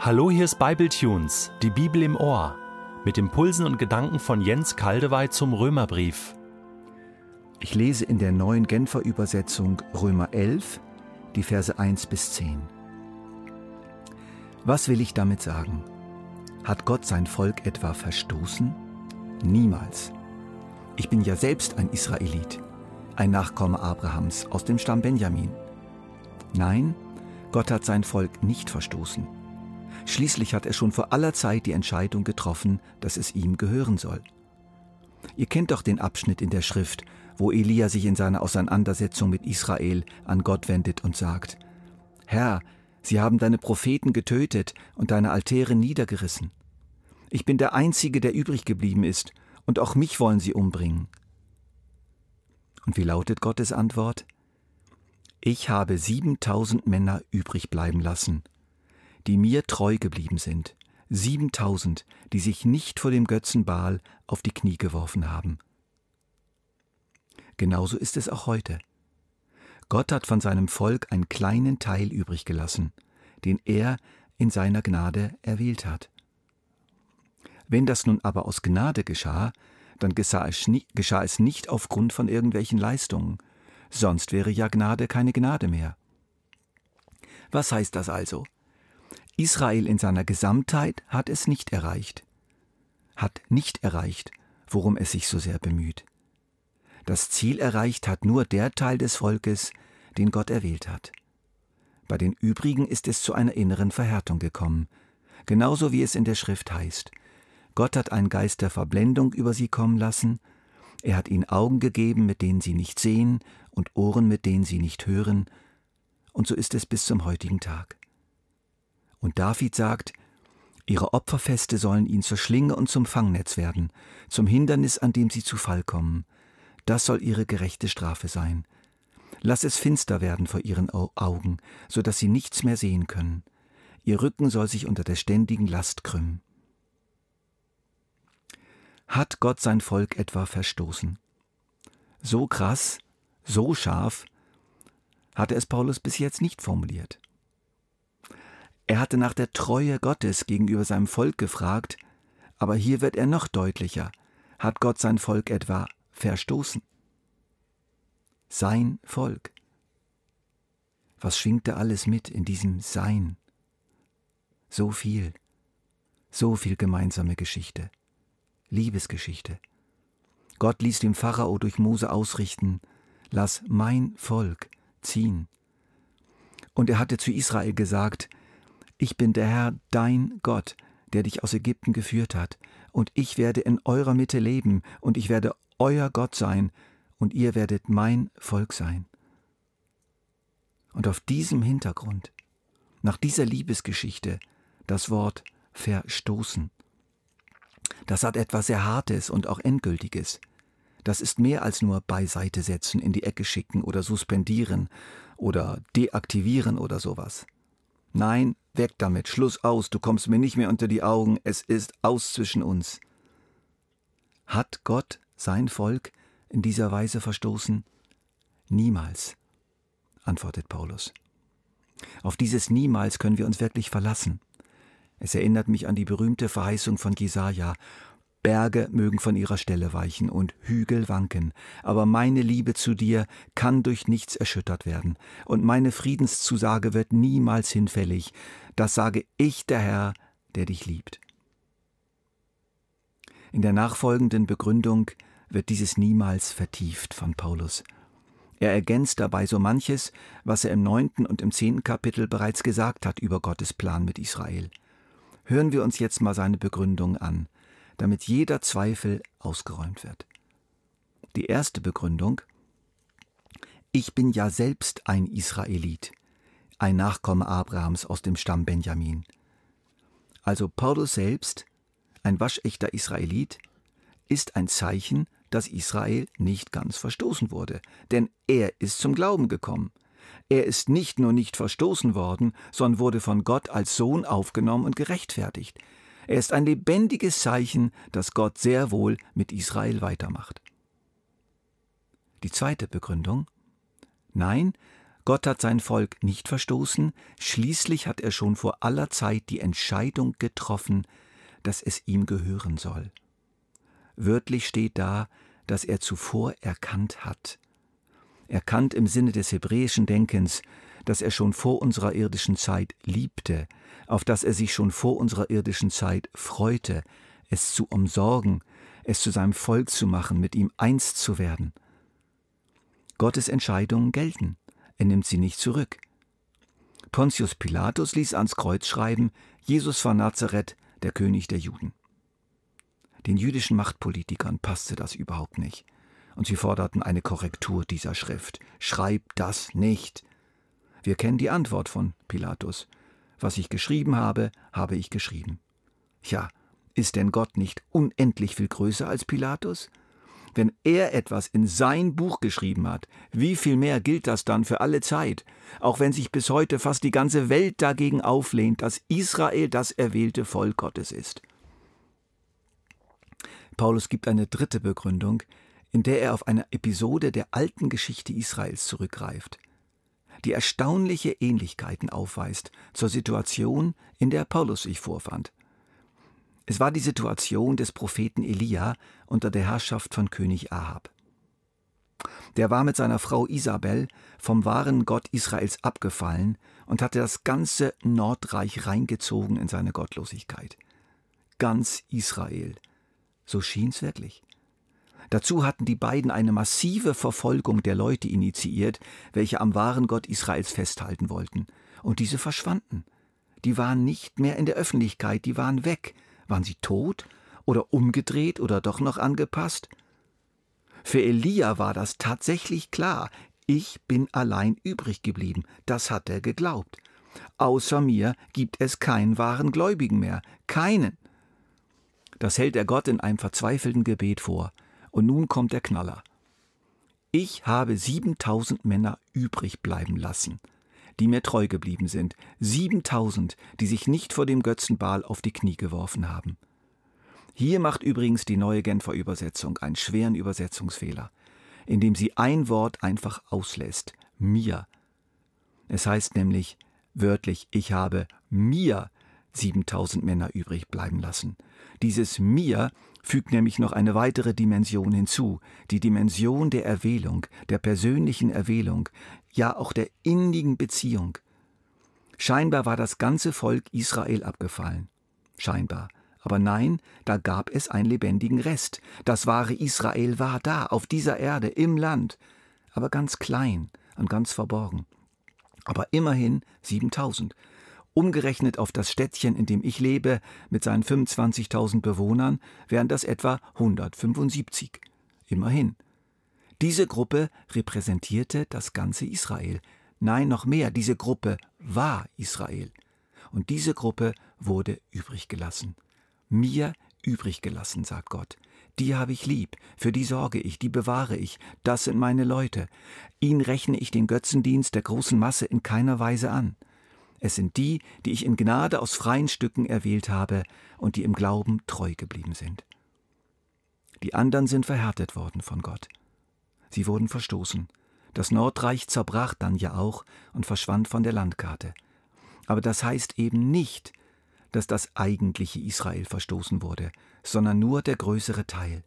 Hallo, hier ist Bibletunes, die Bibel im Ohr, mit Impulsen und Gedanken von Jens Kaldewey zum Römerbrief. Ich lese in der neuen Genfer Übersetzung Römer 11, die Verse 1 bis 10. Was will ich damit sagen? Hat Gott sein Volk etwa verstoßen? Niemals. Ich bin ja selbst ein Israelit, ein Nachkomme Abrahams aus dem Stamm Benjamin. Nein, Gott hat sein Volk nicht verstoßen. Schließlich hat er schon vor aller Zeit die Entscheidung getroffen, dass es ihm gehören soll. Ihr kennt doch den Abschnitt in der Schrift, wo Elia sich in seiner Auseinandersetzung mit Israel an Gott wendet und sagt, Herr, sie haben deine Propheten getötet und deine Altäre niedergerissen. Ich bin der Einzige, der übrig geblieben ist, und auch mich wollen sie umbringen. Und wie lautet Gottes Antwort? Ich habe siebentausend Männer übrig bleiben lassen, die mir treu geblieben sind, siebentausend, die sich nicht vor dem Götzen Baal auf die Knie geworfen haben. Genauso ist es auch heute. Gott hat von seinem Volk einen kleinen Teil übrig gelassen, den er in seiner Gnade erwählt hat. Wenn das nun aber aus Gnade geschah, dann geschah es, geschah es nicht aufgrund von irgendwelchen Leistungen, sonst wäre ja Gnade keine Gnade mehr. Was heißt das also? Israel in seiner Gesamtheit hat es nicht erreicht, hat nicht erreicht, worum es sich so sehr bemüht. Das Ziel erreicht hat nur der Teil des Volkes, den Gott erwählt hat. Bei den übrigen ist es zu einer inneren Verhärtung gekommen, genauso wie es in der Schrift heißt. Gott hat einen Geist der Verblendung über sie kommen lassen, er hat ihnen Augen gegeben, mit denen sie nicht sehen, und Ohren, mit denen sie nicht hören, und so ist es bis zum heutigen Tag. Und David sagt, Ihre Opferfeste sollen ihnen zur Schlinge und zum Fangnetz werden, zum Hindernis, an dem sie zu Fall kommen. Das soll ihre gerechte Strafe sein. Lass es finster werden vor ihren Augen, so dass sie nichts mehr sehen können. Ihr Rücken soll sich unter der ständigen Last krümmen. Hat Gott sein Volk etwa verstoßen? So krass, so scharf hatte es Paulus bis jetzt nicht formuliert. Er hatte nach der Treue Gottes gegenüber seinem Volk gefragt, aber hier wird er noch deutlicher. Hat Gott sein Volk etwa verstoßen? Sein Volk. Was schwingt da alles mit in diesem Sein? So viel, so viel gemeinsame Geschichte, Liebesgeschichte. Gott ließ dem Pharao durch Mose ausrichten, lass mein Volk ziehen. Und er hatte zu Israel gesagt, ich bin der Herr, dein Gott, der dich aus Ägypten geführt hat, und ich werde in eurer Mitte leben, und ich werde euer Gott sein, und ihr werdet mein Volk sein. Und auf diesem Hintergrund, nach dieser Liebesgeschichte, das Wort verstoßen. Das hat etwas sehr Hartes und auch Endgültiges. Das ist mehr als nur beiseite setzen, in die Ecke schicken oder suspendieren oder deaktivieren oder sowas. Nein, weg damit, Schluss aus, du kommst mir nicht mehr unter die Augen, es ist aus zwischen uns. Hat Gott sein Volk in dieser Weise verstoßen? Niemals, antwortet Paulus. Auf dieses Niemals können wir uns wirklich verlassen. Es erinnert mich an die berühmte Verheißung von Jesaja: Berge mögen von ihrer Stelle weichen und Hügel wanken, aber meine Liebe zu dir kann durch nichts erschüttert werden, und meine Friedenszusage wird niemals hinfällig. Das sage ich, der Herr, der dich liebt. In der nachfolgenden Begründung wird dieses niemals vertieft von Paulus. Er ergänzt dabei so manches, was er im neunten und im zehnten Kapitel bereits gesagt hat über Gottes Plan mit Israel. Hören wir uns jetzt mal seine Begründung an damit jeder Zweifel ausgeräumt wird. Die erste Begründung Ich bin ja selbst ein Israelit, ein Nachkomme Abrahams aus dem Stamm Benjamin. Also Paulus selbst, ein waschechter Israelit, ist ein Zeichen, dass Israel nicht ganz verstoßen wurde, denn er ist zum Glauben gekommen. Er ist nicht nur nicht verstoßen worden, sondern wurde von Gott als Sohn aufgenommen und gerechtfertigt. Er ist ein lebendiges Zeichen, dass Gott sehr wohl mit Israel weitermacht. Die zweite Begründung Nein, Gott hat sein Volk nicht verstoßen, schließlich hat er schon vor aller Zeit die Entscheidung getroffen, dass es ihm gehören soll. Wörtlich steht da, dass er zuvor erkannt hat. Erkannt im Sinne des hebräischen Denkens, dass er schon vor unserer irdischen Zeit liebte, auf das er sich schon vor unserer irdischen Zeit freute, es zu umsorgen, es zu seinem Volk zu machen, mit ihm eins zu werden. Gottes Entscheidungen gelten, er nimmt sie nicht zurück. Pontius Pilatus ließ ans Kreuz schreiben, Jesus von Nazareth, der König der Juden. Den jüdischen Machtpolitikern passte das überhaupt nicht, und sie forderten eine Korrektur dieser Schrift. Schreib das nicht. Wir kennen die Antwort von Pilatus. Was ich geschrieben habe, habe ich geschrieben. Ja, ist denn Gott nicht unendlich viel größer als Pilatus? Wenn er etwas in sein Buch geschrieben hat, wie viel mehr gilt das dann für alle Zeit, auch wenn sich bis heute fast die ganze Welt dagegen auflehnt, dass Israel das erwählte Volk Gottes ist. Paulus gibt eine dritte Begründung, in der er auf eine Episode der alten Geschichte Israels zurückgreift, die erstaunliche Ähnlichkeiten aufweist zur Situation, in der Paulus sich vorfand. Es war die Situation des Propheten Elia unter der Herrschaft von König Ahab. Der war mit seiner Frau Isabel vom wahren Gott Israels abgefallen und hatte das ganze Nordreich reingezogen in seine Gottlosigkeit. Ganz Israel. So schien's wirklich. Dazu hatten die beiden eine massive Verfolgung der Leute initiiert, welche am wahren Gott Israels festhalten wollten. Und diese verschwanden. Die waren nicht mehr in der Öffentlichkeit, die waren weg, waren sie tot oder umgedreht oder doch noch angepasst? Für Elia war das tatsächlich klar. Ich bin allein übrig geblieben. Das hat er geglaubt. Außer mir gibt es keinen wahren Gläubigen mehr. Keinen. Das hält er Gott in einem verzweifelten Gebet vor. Und nun kommt der Knaller. Ich habe siebentausend Männer übrig bleiben lassen die mir treu geblieben sind, siebentausend, die sich nicht vor dem Götzenbal auf die Knie geworfen haben. Hier macht übrigens die neue Genfer Übersetzung einen schweren Übersetzungsfehler, indem sie ein Wort einfach auslässt, mir. Es heißt nämlich wörtlich, ich habe mir siebentausend Männer übrig bleiben lassen. Dieses mir fügt nämlich noch eine weitere Dimension hinzu, die Dimension der Erwählung, der persönlichen Erwählung, ja auch der innigen Beziehung. Scheinbar war das ganze Volk Israel abgefallen. Scheinbar. Aber nein, da gab es einen lebendigen Rest. Das wahre Israel war da, auf dieser Erde, im Land, aber ganz klein und ganz verborgen. Aber immerhin 7000. Umgerechnet auf das Städtchen, in dem ich lebe, mit seinen 25.000 Bewohnern, wären das etwa 175. Immerhin. Diese Gruppe repräsentierte das ganze Israel. Nein, noch mehr, diese Gruppe war Israel. Und diese Gruppe wurde übrig gelassen. Mir übrig gelassen, sagt Gott. Die habe ich lieb, für die sorge ich, die bewahre ich, das sind meine Leute. Ihnen rechne ich den Götzendienst der großen Masse in keiner Weise an. Es sind die, die ich in Gnade aus freien Stücken erwählt habe und die im Glauben treu geblieben sind. Die anderen sind verhärtet worden von Gott. Sie wurden verstoßen. Das Nordreich zerbrach dann ja auch und verschwand von der Landkarte. Aber das heißt eben nicht, dass das eigentliche Israel verstoßen wurde, sondern nur der größere Teil.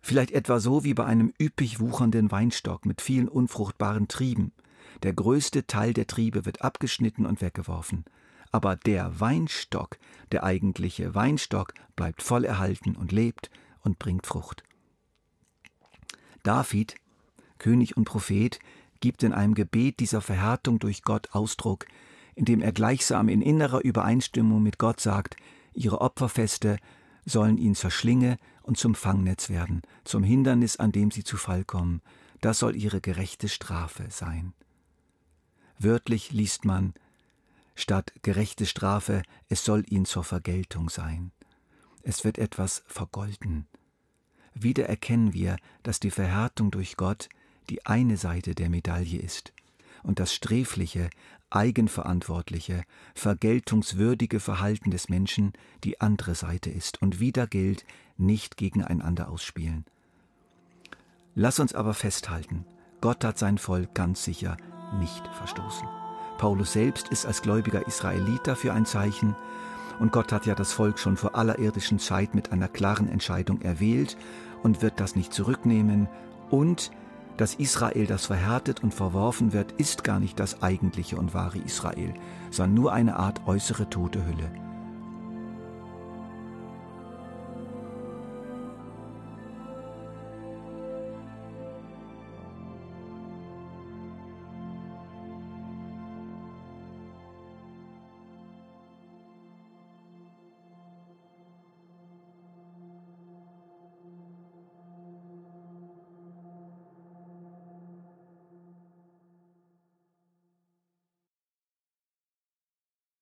Vielleicht etwa so wie bei einem üppig wuchernden Weinstock mit vielen unfruchtbaren Trieben. Der größte Teil der Triebe wird abgeschnitten und weggeworfen. Aber der Weinstock, der eigentliche Weinstock, bleibt voll erhalten und lebt und bringt Frucht. David, König und Prophet, gibt in einem Gebet dieser Verhärtung durch Gott Ausdruck, indem er gleichsam in innerer Übereinstimmung mit Gott sagt, ihre Opferfeste sollen ihnen zur Schlinge und zum Fangnetz werden, zum Hindernis, an dem sie zu Fall kommen. Das soll ihre gerechte Strafe sein. Wörtlich liest man statt gerechte Strafe, es soll ihnen zur Vergeltung sein. Es wird etwas vergolden, wieder erkennen wir, dass die Verhärtung durch Gott die eine Seite der Medaille ist und das sträfliche, eigenverantwortliche, vergeltungswürdige Verhalten des Menschen die andere Seite ist und wieder gilt, nicht gegeneinander ausspielen. Lass uns aber festhalten, Gott hat sein Volk ganz sicher nicht verstoßen. Paulus selbst ist als gläubiger Israelit dafür ein Zeichen, und Gott hat ja das Volk schon vor aller irdischen Zeit mit einer klaren Entscheidung erwählt und wird das nicht zurücknehmen. Und dass Israel, das verhärtet und verworfen wird, ist gar nicht das eigentliche und wahre Israel, sondern nur eine Art äußere tote Hülle.